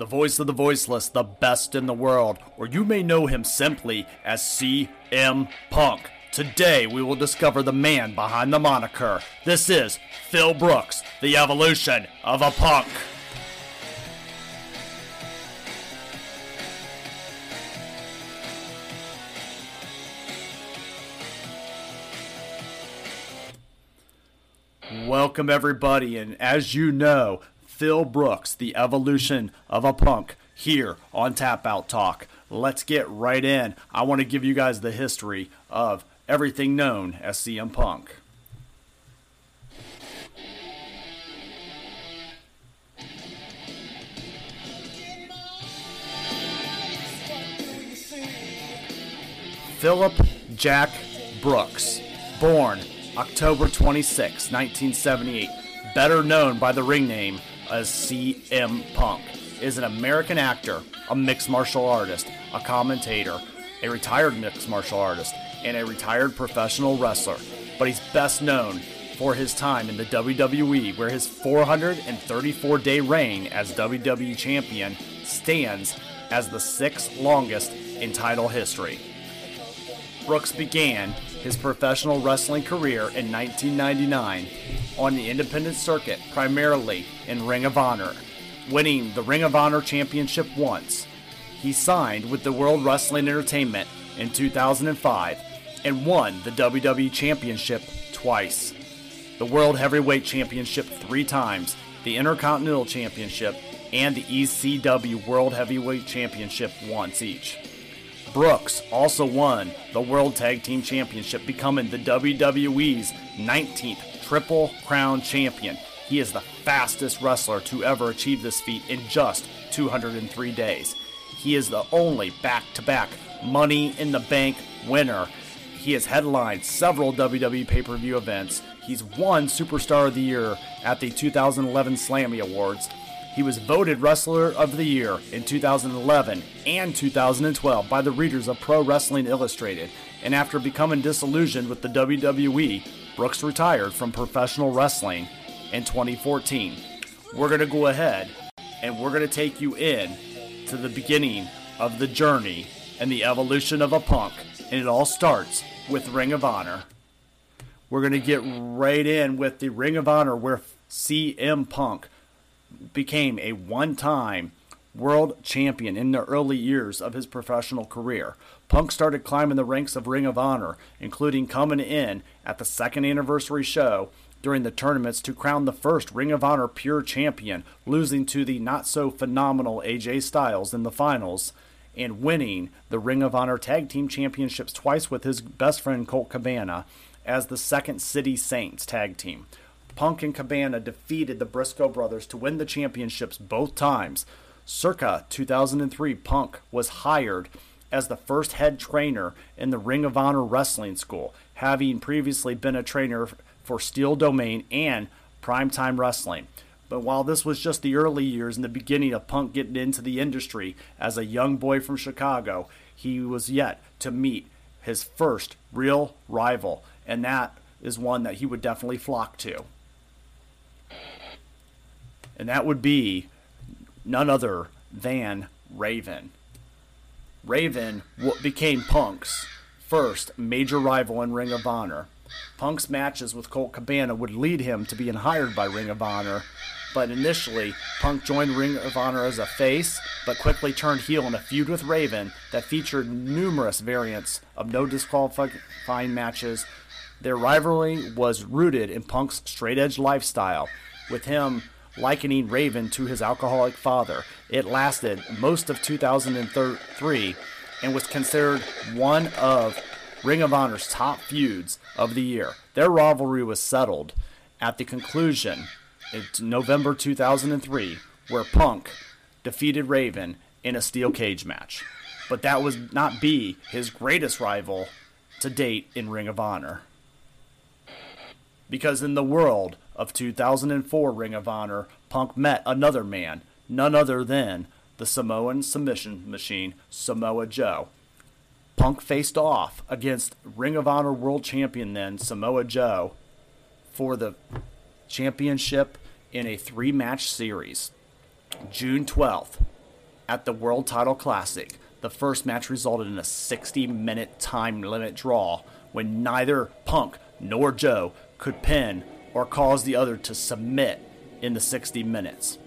the voice of the voiceless, the best in the world, or you may know him simply as CM Punk. Today we will discover the man behind the moniker. This is Phil Brooks, the evolution of a punk. Welcome, everybody, and as you know, Phil Brooks, the evolution of a punk, here on Tap Out Talk. Let's get right in. I want to give you guys the history of everything known as CM Punk. Philip Jack Brooks, born October 26, 1978, better known by the ring name as CM Punk, is an American actor, a mixed martial artist, a commentator, a retired mixed martial artist, and a retired professional wrestler. But he's best known for his time in the WWE, where his 434 day reign as WWE Champion stands as the sixth longest in title history. Brooks began his professional wrestling career in 1999 on the independent circuit, primarily in Ring of Honor, winning the Ring of Honor Championship once. He signed with the World Wrestling Entertainment in 2005 and won the WWE Championship twice, the World Heavyweight Championship three times, the Intercontinental Championship, and the ECW World Heavyweight Championship once each. Brooks also won the World Tag Team Championship, becoming the WWE's 19th Triple Crown Champion. He is the fastest wrestler to ever achieve this feat in just 203 days. He is the only back to back Money in the Bank winner. He has headlined several WWE pay per view events. He's won Superstar of the Year at the 2011 Slammy Awards. He was voted Wrestler of the Year in 2011 and 2012 by the readers of Pro Wrestling Illustrated, and after becoming disillusioned with the WWE, Brooks retired from professional wrestling in 2014. We're going to go ahead and we're going to take you in to the beginning of the journey and the evolution of a punk, and it all starts with Ring of Honor. We're going to get right in with the Ring of Honor where CM Punk became a one time world champion in the early years of his professional career. Punk started climbing the ranks of Ring of Honor, including coming in at the second anniversary show during the tournaments to crown the first Ring of Honor Pure Champion, losing to the not so phenomenal AJ Styles in the finals, and winning the Ring of Honor Tag Team Championships twice with his best friend Colt Cabana as the Second City Saints tag team. Punk and Cabana defeated the Briscoe brothers to win the championships both times. Circa 2003, Punk was hired as the first head trainer in the Ring of Honor Wrestling School, having previously been a trainer for Steel Domain and Primetime Wrestling. But while this was just the early years and the beginning of Punk getting into the industry as a young boy from Chicago, he was yet to meet his first real rival, and that is one that he would definitely flock to and that would be none other than Raven. Raven became Punk's first major rival in Ring of Honor. Punk's matches with Colt Cabana would lead him to being hired by Ring of Honor, but initially, Punk joined Ring of Honor as a face, but quickly turned heel in a feud with Raven that featured numerous variants of no disqualifying matches. Their rivalry was rooted in Punk's straight edge lifestyle, with him likening Raven to his alcoholic father. It lasted most of 2003 and was considered one of Ring of Honor's top feuds of the year. Their rivalry was settled at the conclusion in November 2003, where Punk defeated Raven in a steel cage match. But that would not be his greatest rival to date in Ring of Honor. Because in the world of 2004 Ring of Honor, Punk met another man, none other than the Samoan submission machine, Samoa Joe. Punk faced off against Ring of Honor World Champion then, Samoa Joe, for the championship in a three match series. June 12th, at the World Title Classic, the first match resulted in a 60 minute time limit draw when neither Punk nor Joe could pin or cause the other to submit in the 60 minutes.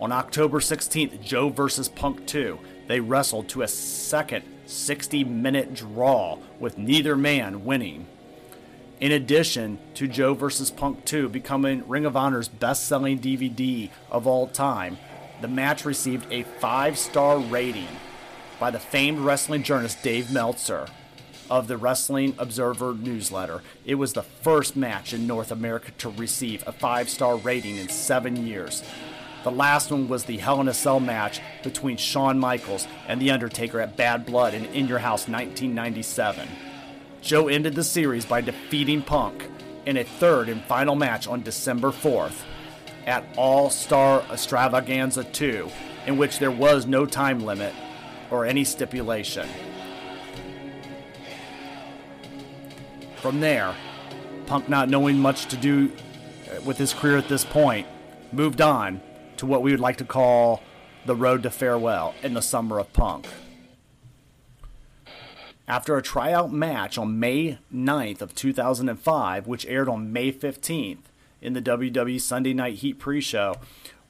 On October 16th, Joe versus Punk 2, they wrestled to a second 60 minute draw with neither man winning. In addition to Joe vs. Punk 2 becoming Ring of Honor's best selling DVD of all time, the match received a five star rating by the famed wrestling journalist Dave Meltzer of the Wrestling Observer newsletter. It was the first match in North America to receive a five star rating in seven years. The last one was the Hell in a Cell match between Shawn Michaels and The Undertaker at Bad Blood in In Your House 1997. Joe ended the series by defeating Punk in a third and final match on December 4th at All Star Extravaganza 2, in which there was no time limit or any stipulation. From there, Punk, not knowing much to do uh, with his career at this point, moved on to what we would like to call the road to farewell in the summer of punk. After a tryout match on May 9th of 2005, which aired on May 15th in the WWE Sunday Night Heat pre-show,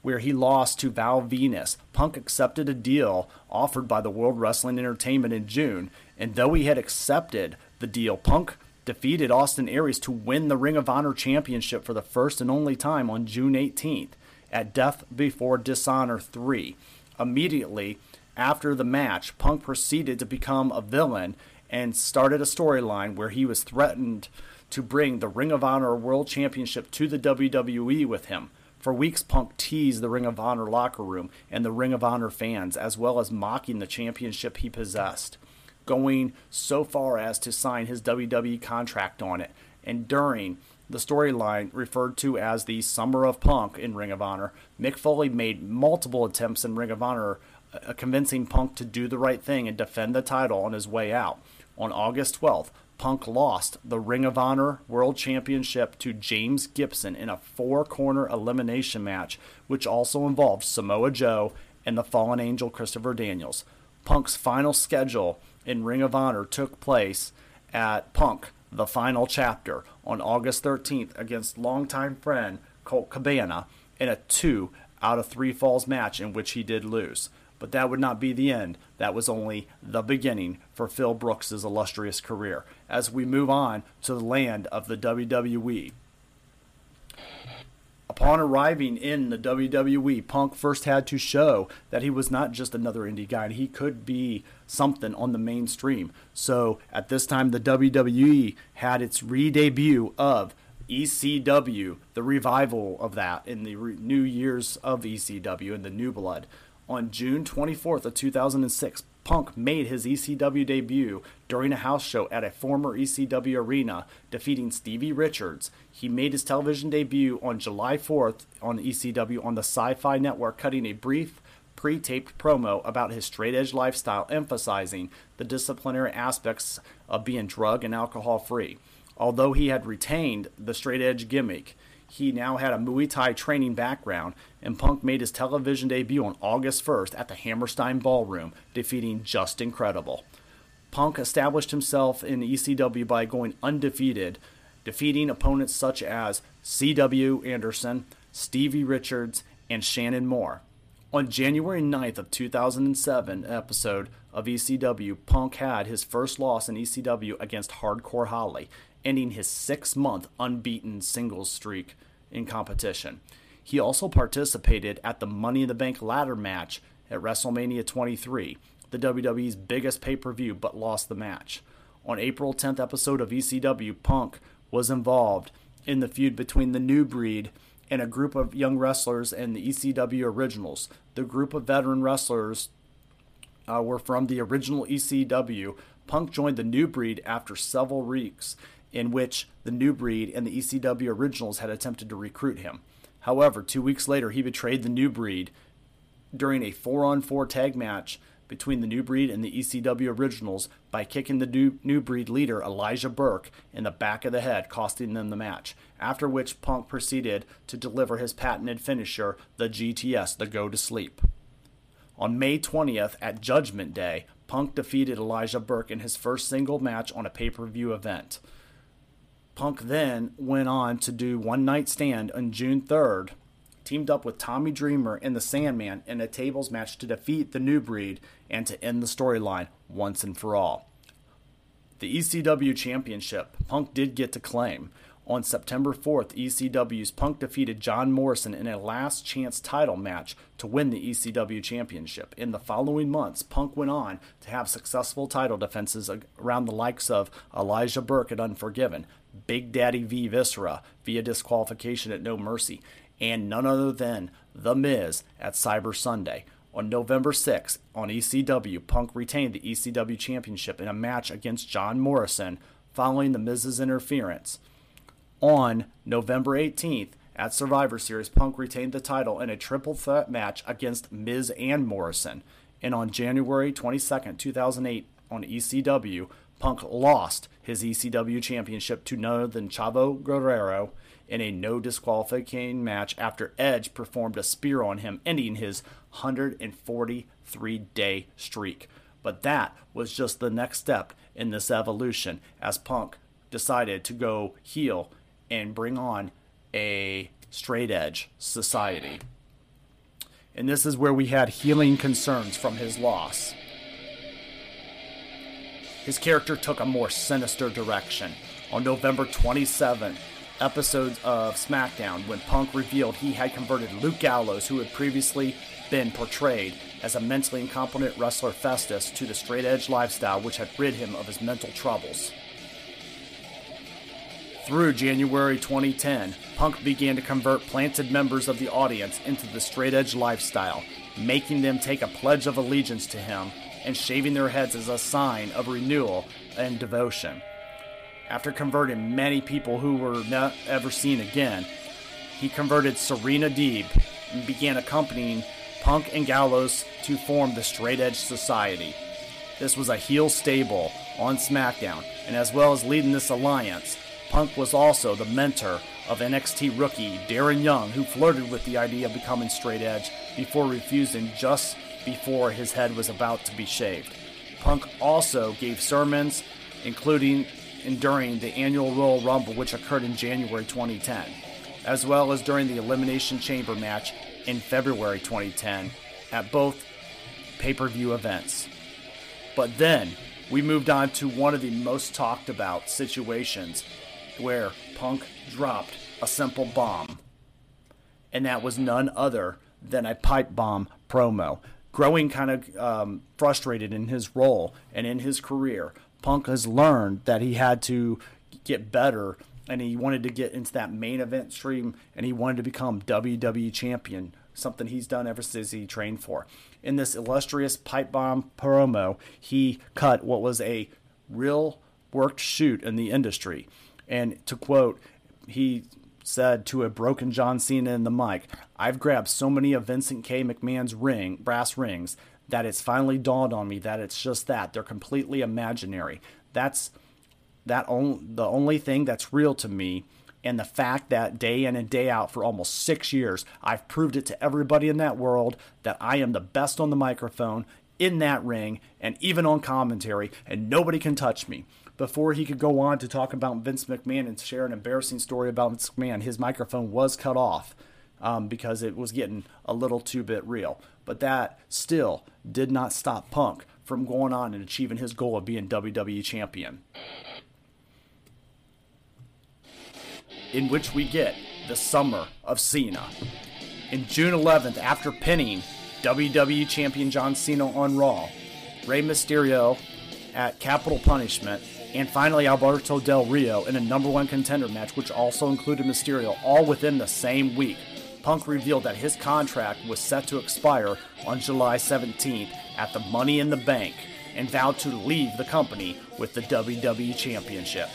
where he lost to Val Venis, Punk accepted a deal offered by the World Wrestling Entertainment in June, and though he had accepted the deal, Punk defeated Austin Aries to win the Ring of Honor Championship for the first and only time on June 18th at Death Before Dishonor 3. Immediately after the match, Punk proceeded to become a villain and started a storyline where he was threatened to bring the Ring of Honor World Championship to the WWE with him. For weeks, Punk teased the Ring of Honor locker room and the Ring of Honor fans, as well as mocking the championship he possessed, going so far as to sign his WWE contract on it. And during the storyline referred to as the Summer of Punk in Ring of Honor, Mick Foley made multiple attempts in Ring of Honor, uh, convincing Punk to do the right thing and defend the title on his way out. On August 12th, Punk lost the Ring of Honor World Championship to James Gibson in a four corner elimination match, which also involved Samoa Joe and the fallen angel Christopher Daniels. Punk's final schedule in Ring of Honor took place at Punk the final chapter on August 13th against longtime friend Colt Cabana in a two out of three falls match in which he did lose. But that would not be the end. That was only the beginning for Phil Brooks' illustrious career as we move on to the land of the WWE. Upon arriving in the WWE, Punk first had to show that he was not just another indie guy, and he could be something on the mainstream. So at this time, the WWE had its re debut of ECW, the revival of that in the re- new years of ECW and the New Blood. On June 24th of 2006, Punk made his ECW debut during a house show at a former ECW arena, defeating Stevie Richards. He made his television debut on July 4th on ECW on the Sci Fi Network, cutting a brief pre taped promo about his straight edge lifestyle, emphasizing the disciplinary aspects of being drug and alcohol free. Although he had retained the straight edge gimmick, he now had a Muay Thai training background, and Punk made his television debut on August 1st at the Hammerstein Ballroom, defeating Justin Credible. Punk established himself in ECW by going undefeated, defeating opponents such as C.W. Anderson, Stevie Richards, and Shannon Moore. On January 9th of 2007 episode of ECW, Punk had his first loss in ECW against Hardcore Holly, ending his six month unbeaten singles streak in competition. He also participated at the Money in the Bank ladder match at WrestleMania 23, the WWE's biggest pay per view, but lost the match. On April 10th episode of ECW, Punk was involved in the feud between the New Breed and a group of young wrestlers and the ECW originals. The group of veteran wrestlers uh, were from the original ECW. Punk joined the New Breed after several weeks in which the New Breed and the ECW originals had attempted to recruit him. However, two weeks later, he betrayed the New Breed during a four on four tag match between the New Breed and the ECW originals by kicking the new, new Breed leader, Elijah Burke, in the back of the head, costing them the match. After which, Punk proceeded to deliver his patented finisher, the GTS, the Go to Sleep. On May 20th, at Judgment Day, Punk defeated Elijah Burke in his first single match on a pay per view event. Punk then went on to do One Night Stand on June 3rd, teamed up with Tommy Dreamer and the Sandman in a tables match to defeat the New Breed and to end the storyline once and for all. The ECW Championship, Punk did get to claim. On September 4th, ECW's Punk defeated John Morrison in a last chance title match to win the ECW Championship. In the following months, Punk went on to have successful title defenses around the likes of Elijah Burke at Unforgiven, Big Daddy V Viscera via disqualification at No Mercy, and none other than The Miz at Cyber Sunday. On November 6th, on ECW, Punk retained the ECW Championship in a match against John Morrison following The Miz's interference. On November 18th, at Survivor Series, Punk retained the title in a triple threat match against Miz and Morrison. And on January 22nd, 2008, on ECW, Punk lost his ECW championship to none other than Chavo Guerrero in a no disqualification match after Edge performed a spear on him, ending his 143 day streak. But that was just the next step in this evolution as Punk decided to go heel and bring on a straight edge society. And this is where we had healing concerns from his loss. His character took a more sinister direction. On November 27th, episodes of SmackDown when Punk revealed he had converted Luke Gallows, who had previously been portrayed as a mentally incompetent wrestler Festus, to the straight edge lifestyle which had rid him of his mental troubles. Through January 2010, Punk began to convert planted members of the audience into the straight edge lifestyle, making them take a pledge of allegiance to him and shaving their heads as a sign of renewal and devotion. After converting many people who were not ever seen again, he converted Serena Deeb and began accompanying Punk and Gallows to form the Straight Edge Society. This was a heel stable on SmackDown, and as well as leading this alliance, Punk was also the mentor of NXT rookie Darren Young, who flirted with the idea of becoming straight edge before refusing just before his head was about to be shaved. Punk also gave sermons, including and during the annual Royal Rumble, which occurred in January 2010, as well as during the Elimination Chamber match in February 2010 at both pay per view events. But then we moved on to one of the most talked about situations where Punk dropped a simple bomb. And that was none other than a pipe bomb promo. Growing kind of um, frustrated in his role and in his career, Punk has learned that he had to get better and he wanted to get into that main event stream and he wanted to become WWE champion, something he's done ever since he trained for. In this illustrious pipe bomb promo, he cut what was a real worked shoot in the industry. And to quote, he said to a broken John Cena in the mic, I've grabbed so many of Vincent K. McMahon's ring brass rings that it's finally dawned on me that it's just that they're completely imaginary. That's that on, the only thing that's real to me and the fact that day in and day out for almost six years, I've proved it to everybody in that world that I am the best on the microphone, in that ring, and even on commentary, and nobody can touch me. Before he could go on to talk about Vince McMahon and share an embarrassing story about Vince McMahon, his microphone was cut off um, because it was getting a little too bit real. But that still did not stop Punk from going on and achieving his goal of being WWE champion. In which we get the summer of Cena. In June 11th, after pinning WWE champion John Cena on Raw, Rey Mysterio at Capital Punishment, and finally Alberto Del Rio in a number one contender match, which also included Mysterio, all within the same week. Punk revealed that his contract was set to expire on July 17th at the Money in the Bank and vowed to leave the company with the WWE Championship.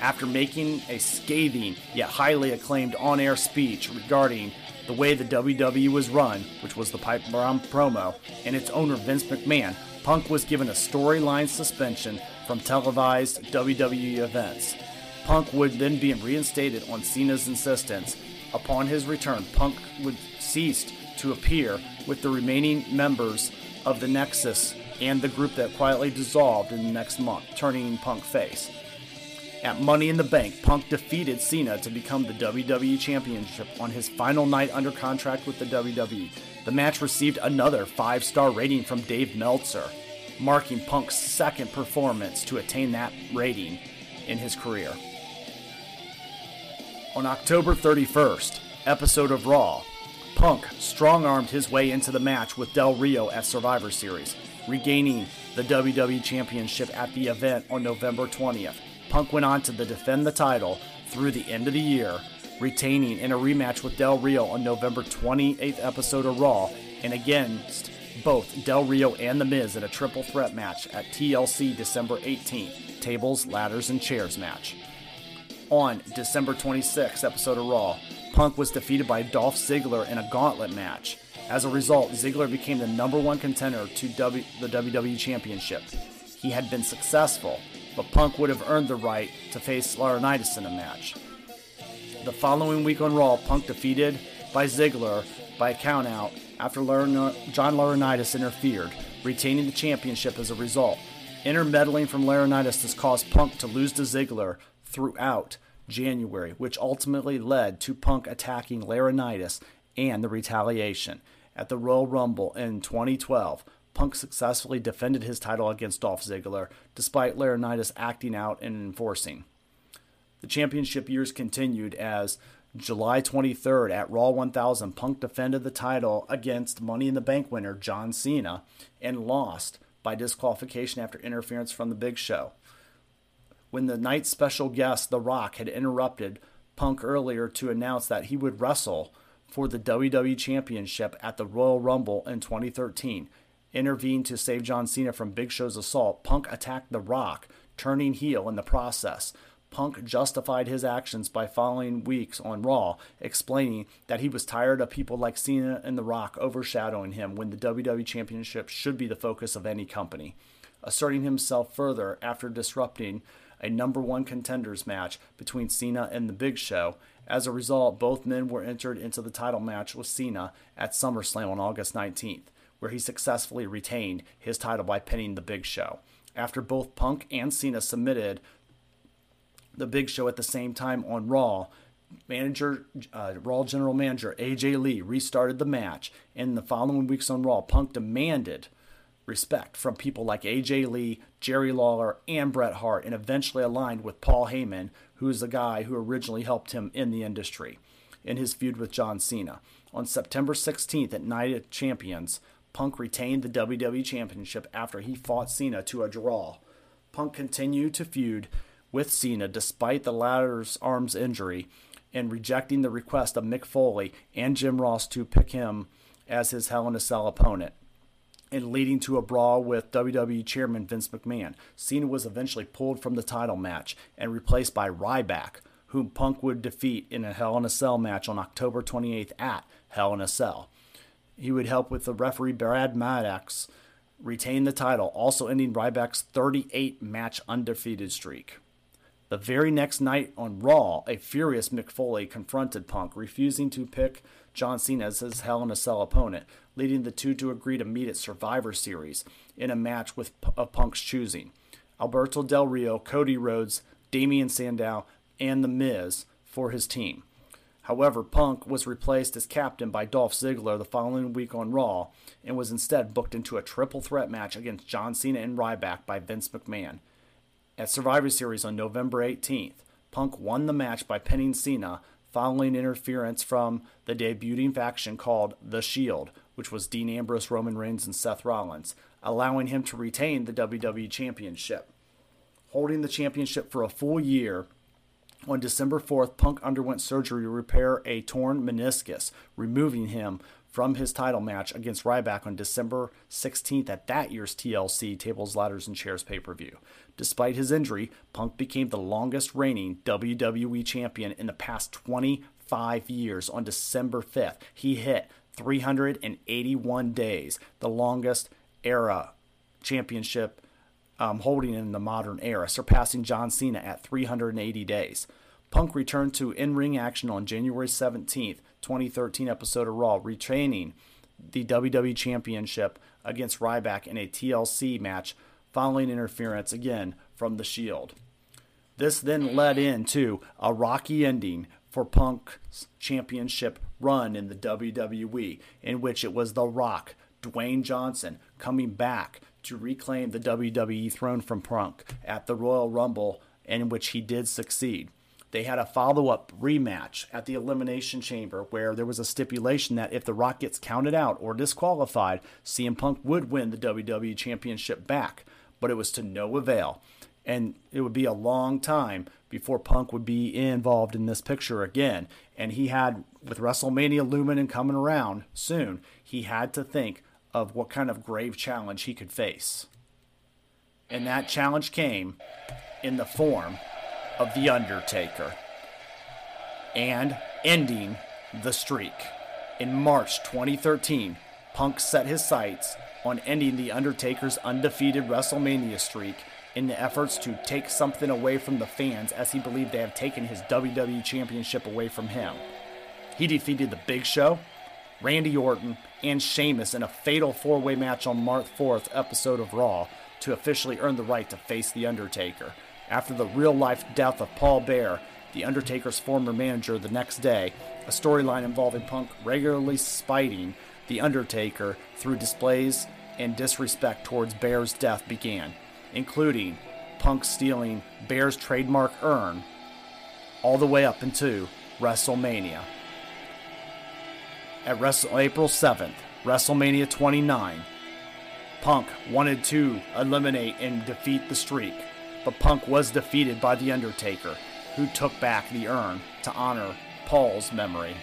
After making a scathing yet highly acclaimed on air speech regarding the way the WWE was run, which was the pipe bomb promo, and its owner Vince McMahon, Punk was given a storyline suspension from televised WWE events. Punk would then be reinstated on Cena's insistence Upon his return, Punk would cease to appear with the remaining members of the Nexus and the group that quietly dissolved in the next month, turning Punk face. At Money in the Bank, Punk defeated Cena to become the WWE Championship on his final night under contract with the WWE. The match received another five star rating from Dave Meltzer, marking Punk's second performance to attain that rating in his career. On October 31st, episode of Raw, Punk strong armed his way into the match with Del Rio at Survivor Series, regaining the WWE Championship at the event on November 20th. Punk went on to defend the title through the end of the year, retaining in a rematch with Del Rio on November 28th episode of Raw and against both Del Rio and The Miz in a triple threat match at TLC December 18th, tables, ladders, and chairs match. On December 26th episode of Raw, Punk was defeated by Dolph Ziggler in a gauntlet match. As a result, Ziggler became the number one contender to w- the WWE Championship. He had been successful, but Punk would have earned the right to face Laurinaitis in a match. The following week on Raw, Punk defeated by Ziggler by a countout after John Laurinaitis interfered, retaining the championship as a result. Intermeddling from Laurinaitis has caused Punk to lose to Ziggler throughout January, which ultimately led to Punk attacking Laurinaitis and the retaliation. At the Royal Rumble in 2012, Punk successfully defended his title against Dolph Ziggler, despite Laurinaitis acting out and enforcing. The championship years continued as July 23rd at Raw 1000, Punk defended the title against Money in the Bank winner John Cena and lost by disqualification after interference from the Big Show. When the night's special guest, The Rock, had interrupted Punk earlier to announce that he would wrestle for the WWE Championship at the Royal Rumble in 2013, intervened to save John Cena from Big Show's assault, Punk attacked The Rock, turning heel in the process. Punk justified his actions by following weeks on Raw, explaining that he was tired of people like Cena and The Rock overshadowing him when the WWE Championship should be the focus of any company. Asserting himself further after disrupting a number one contenders match between Cena and The Big Show. As a result, both men were entered into the title match with Cena at SummerSlam on August 19th, where he successfully retained his title by pinning The Big Show. After both Punk and Cena submitted the Big Show at the same time on Raw. Manager, uh, Raw General Manager AJ Lee restarted the match, and in the following weeks on Raw, Punk demanded respect from people like AJ Lee, Jerry Lawler, and Bret Hart, and eventually aligned with Paul Heyman, who is the guy who originally helped him in the industry in his feud with John Cena. On September 16th at Night of Champions, Punk retained the WWE Championship after he fought Cena to a draw. Punk continued to feud with Cena despite the latter's arm's injury and rejecting the request of Mick Foley and Jim Ross to pick him as his Hell in a Cell opponent and leading to a brawl with WWE Chairman Vince McMahon. Cena was eventually pulled from the title match and replaced by Ryback, whom Punk would defeat in a Hell in a Cell match on October 28th at Hell in a Cell. He would help with the referee Brad Maddox retain the title, also ending Ryback's 38 match undefeated streak. The very next night on Raw, a furious Mick Foley confronted Punk, refusing to pick John Cena as his Hell in a Cell opponent, leading the two to agree to meet at Survivor Series in a match with of Punk's choosing. Alberto Del Rio, Cody Rhodes, Damien Sandow, and The Miz for his team. However, Punk was replaced as captain by Dolph Ziggler the following week on Raw and was instead booked into a triple threat match against John Cena and Ryback by Vince McMahon. At Survivor Series on November 18th, Punk won the match by pinning Cena following interference from the debuting faction called The Shield, which was Dean Ambrose, Roman Reigns, and Seth Rollins, allowing him to retain the WWE Championship. Holding the championship for a full year, on December 4th, Punk underwent surgery to repair a torn meniscus, removing him from his title match against Ryback on December 16th at that year's TLC Tables, Ladders, and Chairs pay per view. Despite his injury, Punk became the longest reigning WWE champion in the past 25 years on December 5th. He hit 381 days, the longest era championship um, holding in the modern era, surpassing John Cena at 380 days. Punk returned to in ring action on January 17th 2013 episode of Raw, retaining the WWE Championship against Ryback in a TLC match following interference again from The Shield. This then led into a rocky ending for Punk's championship run in the WWE, in which it was The Rock, Dwayne Johnson, coming back to reclaim the WWE throne from Punk at the Royal Rumble, in which he did succeed. They had a follow up rematch at the Elimination Chamber where there was a stipulation that if The Rock gets counted out or disqualified, CM Punk would win the WWE Championship back, but it was to no avail. And it would be a long time before Punk would be involved in this picture again. And he had, with WrestleMania looming and coming around soon, he had to think of what kind of grave challenge he could face. And that challenge came in the form of The Undertaker and ending the streak. In March 2013, Punk set his sights on ending The Undertaker's undefeated WrestleMania streak in the efforts to take something away from the fans as he believed they have taken his WWE Championship away from him. He defeated The Big Show, Randy Orton, and Sheamus in a fatal four way match on March 4th episode of Raw to officially earn the right to face The Undertaker after the real life death of Paul Bearer, The Undertaker's former manager, the next day, a storyline involving Punk regularly spiting The Undertaker through displays and disrespect towards Bearer's death began, including Punk stealing Bearer's trademark urn all the way up into WrestleMania. At Wrestle- April 7th, WrestleMania 29, Punk wanted to eliminate and defeat the streak but Punk was defeated by The Undertaker, who took back the urn to honor Paul's memory.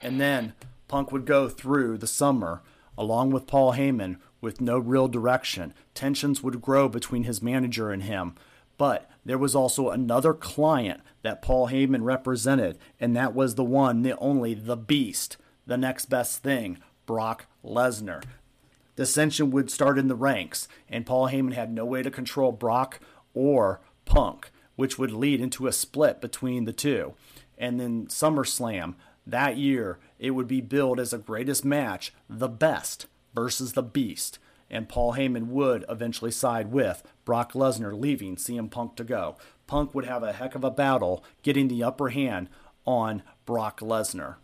And then Punk would go through the summer along with Paul Heyman with no real direction. Tensions would grow between his manager and him. But there was also another client that Paul Heyman represented, and that was the one, the only, the beast, the next best thing, Brock Lesnar. Dissension would start in the ranks, and Paul Heyman had no way to control Brock or Punk, which would lead into a split between the two. And then SummerSlam that year, it would be billed as a greatest match, the best versus the beast. And Paul Heyman would eventually side with Brock Lesnar, leaving CM Punk to go. Punk would have a heck of a battle getting the upper hand on Brock Lesnar.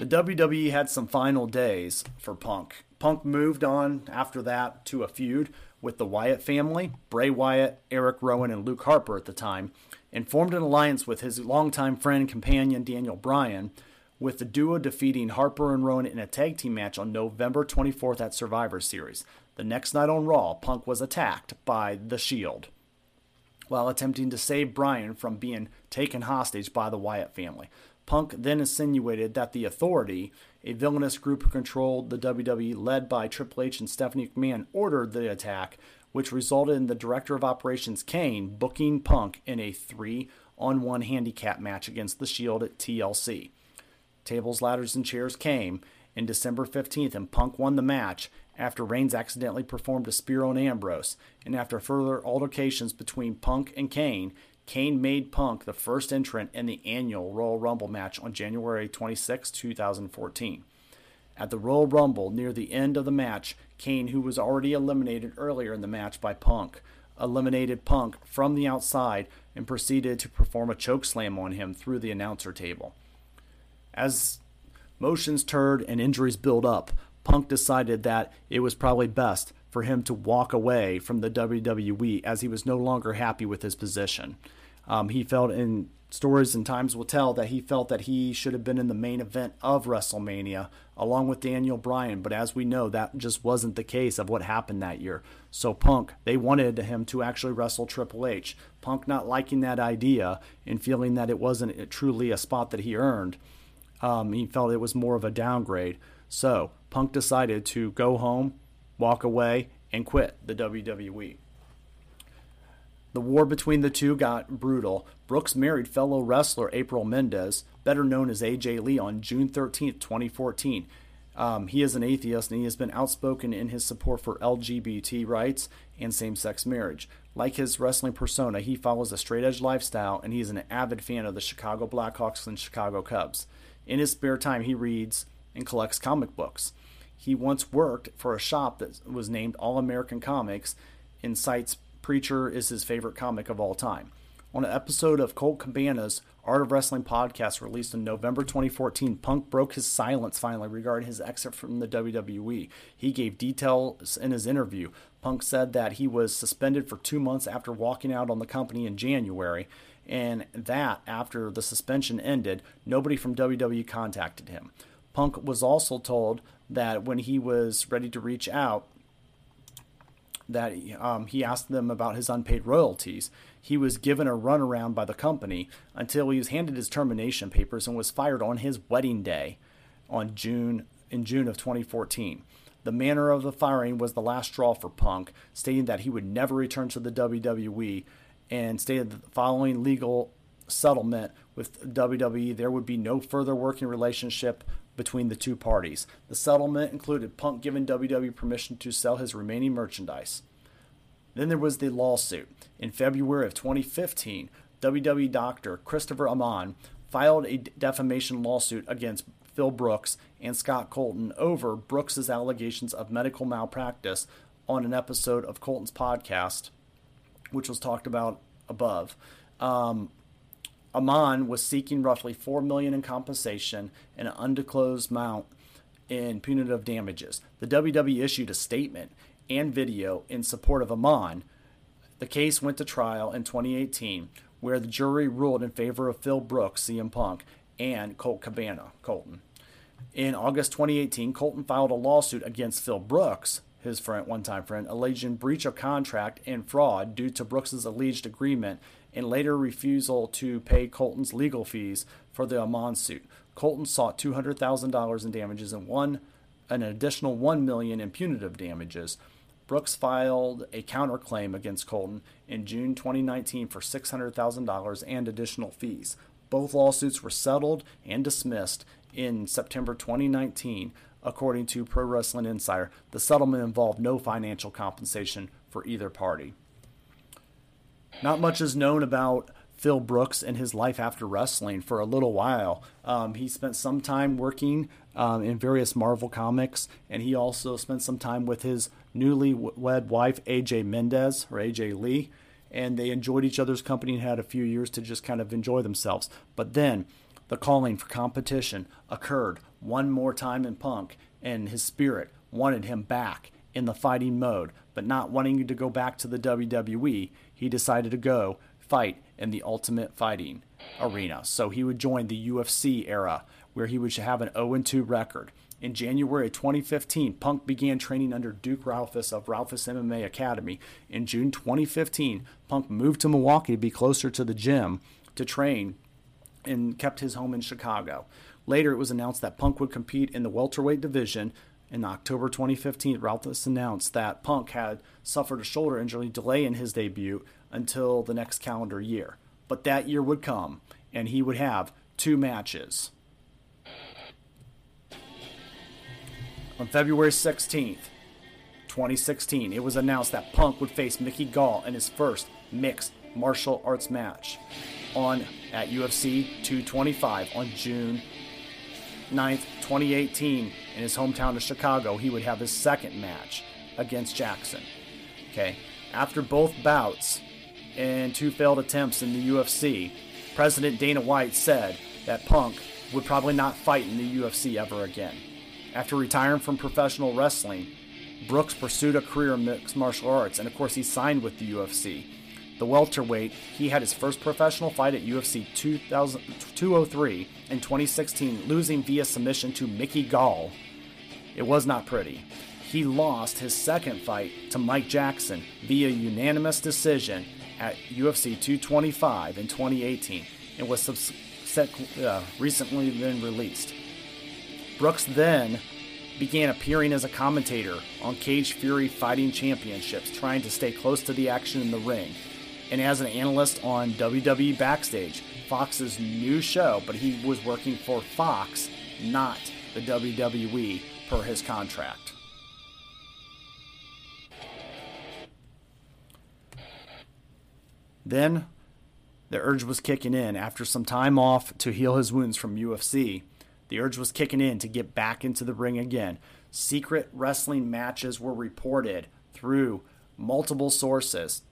The WWE had some final days for Punk. Punk moved on after that to a feud with the Wyatt family, Bray Wyatt, Eric Rowan, and Luke Harper at the time, and formed an alliance with his longtime friend and companion Daniel Bryan, with the duo defeating Harper and Rowan in a tag team match on November 24th at Survivor Series. The next night on Raw, Punk was attacked by The Shield while attempting to save Bryan from being taken hostage by the Wyatt family. Punk then insinuated that the Authority, a villainous group who controlled the WWE led by Triple H and Stephanie McMahon, ordered the attack, which resulted in the Director of Operations Kane booking Punk in a three on one handicap match against The Shield at TLC. Tables, ladders, and chairs came in December 15th, and Punk won the match after Reigns accidentally performed a spear on Ambrose, and after further altercations between Punk and Kane, Kane made Punk the first entrant in the annual Royal Rumble match on January 26, 2014. At the Royal Rumble, near the end of the match, Kane, who was already eliminated earlier in the match by Punk, eliminated Punk from the outside and proceeded to perform a chokeslam on him through the announcer table. As motions turned and injuries built up, Punk decided that it was probably best for him to walk away from the WWE as he was no longer happy with his position. Um, he felt in stories and times will tell that he felt that he should have been in the main event of WrestleMania along with Daniel Bryan, but as we know, that just wasn't the case of what happened that year. So Punk, they wanted him to actually wrestle Triple H. Punk not liking that idea and feeling that it wasn't truly a spot that he earned, um, he felt it was more of a downgrade. So Punk decided to go home, walk away, and quit the WWE. The war between the two got brutal. Brooks married fellow wrestler April Mendez, better known as AJ Lee, on June 13, 2014. Um, he is an atheist and he has been outspoken in his support for LGBT rights and same sex marriage. Like his wrestling persona, he follows a straight edge lifestyle and he is an avid fan of the Chicago Blackhawks and Chicago Cubs. In his spare time, he reads and collects comic books. He once worked for a shop that was named All American Comics and cites Preacher is his favorite comic of all time. On an episode of Colt Cabana's Art of Wrestling podcast released in November 2014, Punk broke his silence finally regarding his exit from the WWE. He gave details in his interview. Punk said that he was suspended for two months after walking out on the company in January, and that after the suspension ended, nobody from WWE contacted him. Punk was also told that when he was ready to reach out, that um, he asked them about his unpaid royalties. He was given a runaround by the company until he was handed his termination papers and was fired on his wedding day on June in June of 2014. The manner of the firing was the last straw for Punk, stating that he would never return to the WWE and stated that following legal settlement with WWE, there would be no further working relationship between the two parties. The settlement included Punk giving WWE permission to sell his remaining merchandise. Then there was the lawsuit. In February of 2015, WWE doctor Christopher Amann filed a defamation lawsuit against Phil Brooks and Scott Colton over Brooks's allegations of medical malpractice on an episode of Colton's podcast, which was talked about above. Um, Amann was seeking roughly four million in compensation and an undisclosed amount in punitive damages. The WWE issued a statement and video in support of Amann. The case went to trial in 2018, where the jury ruled in favor of Phil Brooks, CM Punk, and Colt Cabana, Colton. In August 2018, Colton filed a lawsuit against Phil Brooks, his friend, one-time friend, alleging breach of contract and fraud due to Brooks's alleged agreement and later refusal to pay Colton's legal fees for the Amann suit. Colton sought $200,000 in damages and won an additional 1 million in punitive damages. Brooks filed a counterclaim against Colton in June 2019 for $600,000 and additional fees. Both lawsuits were settled and dismissed in September 2019, according to Pro Wrestling Insider. The settlement involved no financial compensation for either party. Not much is known about Phil Brooks and his life after wrestling for a little while. Um, he spent some time working um, in various Marvel comics, and he also spent some time with his newly wed wife, AJ Mendez, or AJ Lee, and they enjoyed each other's company and had a few years to just kind of enjoy themselves. But then the calling for competition occurred one more time in Punk, and his spirit wanted him back in the fighting mode, but not wanting to go back to the WWE he decided to go fight in the Ultimate Fighting arena. So he would join the UFC era, where he would have an 0 2 record. In January 2015, Punk began training under Duke Roufus of Roufus MMA Academy. In June 2015, Punk moved to Milwaukee to be closer to the gym to train and kept his home in Chicago. Later, it was announced that Punk would compete in the welterweight division in October 2015, Roufus announced that Punk had suffered a shoulder injury, delaying his debut until the next calendar year. But that year would come, and he would have two matches. On February 16th, 2016, it was announced that Punk would face Mickey Gall in his first mixed martial arts match on at UFC 225 on June 9th, 2018, in his hometown of Chicago, he would have his second match against Jackson. Okay. After both bouts and two failed attempts in the UFC, President Dana White said that Punk would probably not fight in the UFC ever again. After retiring from professional wrestling, Brooks pursued a career in mixed martial arts, and of course, he signed with the UFC the welterweight, he had his first professional fight at UFC 2000, 203 in 2016, losing via submission to Mickey Gall. It was not pretty. He lost his second fight to Mike Jackson via unanimous decision at UFC 225 in 2018 and was uh, recently then released. Brooks then began appearing as a commentator on Cage Fury Fighting Championships, trying to stay close to the action in the ring and as an analyst on WWE Backstage, Fox's new show, but he was working for Fox, not the WWE per his contract. Then the urge was kicking in after some time off to heal his wounds from UFC. The urge was kicking in to get back into the ring again. Secret wrestling matches were reported through multiple sources.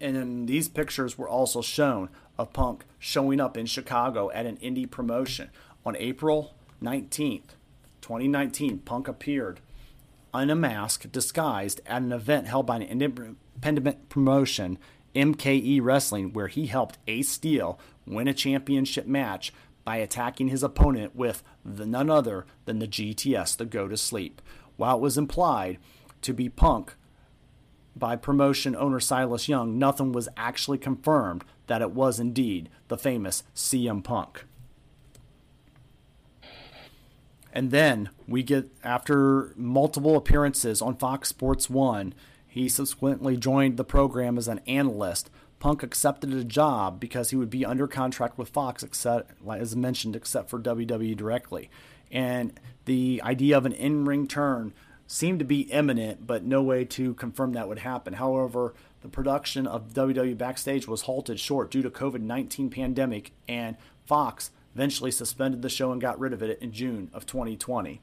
And then these pictures were also shown of Punk showing up in Chicago at an indie promotion. On April 19th, 2019, Punk appeared unmasked, disguised at an event held by an independent promotion MKE Wrestling, where he helped Ace Steel win a championship match by attacking his opponent with the, none other than the GTS, the Go to Sleep. While it was implied to be Punk by promotion owner Silas Young, nothing was actually confirmed that it was indeed the famous CM Punk. And then we get, after multiple appearances on Fox Sports 1, he subsequently joined the program as an analyst. Punk accepted a job because he would be under contract with Fox, except, as mentioned, except for WWE directly. And the idea of an in ring turn seemed to be imminent, but no way to confirm that would happen. However, the production of WWE Backstage was halted short due to COVID-19 pandemic, and Fox eventually suspended the show and got rid of it in June of 2020.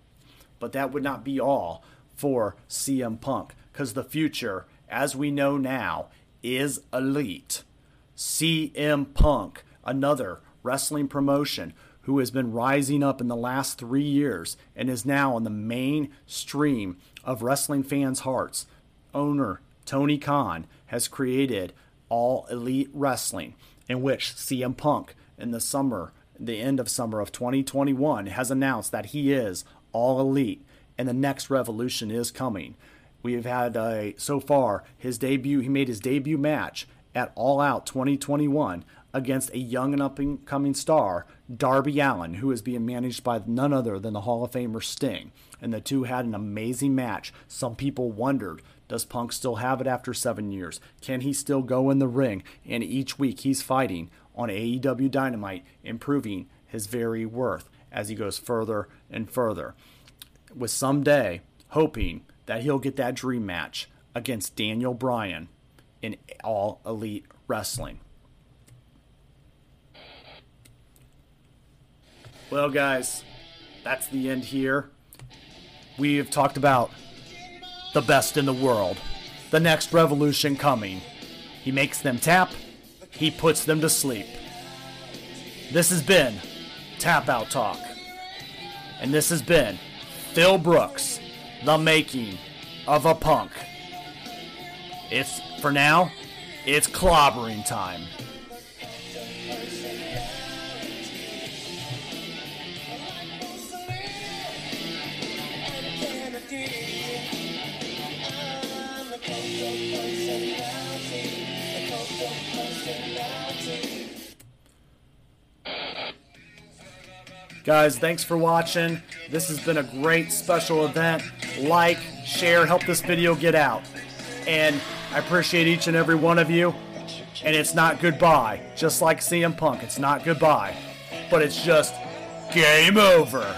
But that would not be all for CM Punk because the future, as we know now, is elite. CM Punk, another wrestling promotion who has been rising up in the last three years and is now on the mainstream of wrestling fans' hearts. Owner Tony Khan has created All Elite Wrestling, in which CM Punk in the summer, the end of summer of 2021, has announced that he is All Elite and the next revolution is coming. We have had uh, so far his debut. He made his debut match at All Out 2021 against a young and up and coming star, Darby Allin, who is being managed by none other than the Hall of Famer Sting. And the two had an amazing match. Some people wondered does Punk still have it after seven years? Can he still go in the ring? And each week he's fighting on AEW Dynamite, improving his very worth as he goes further and further. With someday hoping that he'll get that dream match against Daniel Bryan in All Elite Wrestling. Well, guys, that's the end here. We have talked about the best in the world, the next revolution coming. He makes them tap, he puts them to sleep. This has been Tap Out Talk. And this has been Phil Brooks the making of a punk. It's, for now, it's clobbering time. Guys, thanks for watching. This has been a great special event. Like, share, help this video get out. And I appreciate each and every one of you. And it's not goodbye. Just like CM Punk, it's not goodbye. But it's just game over.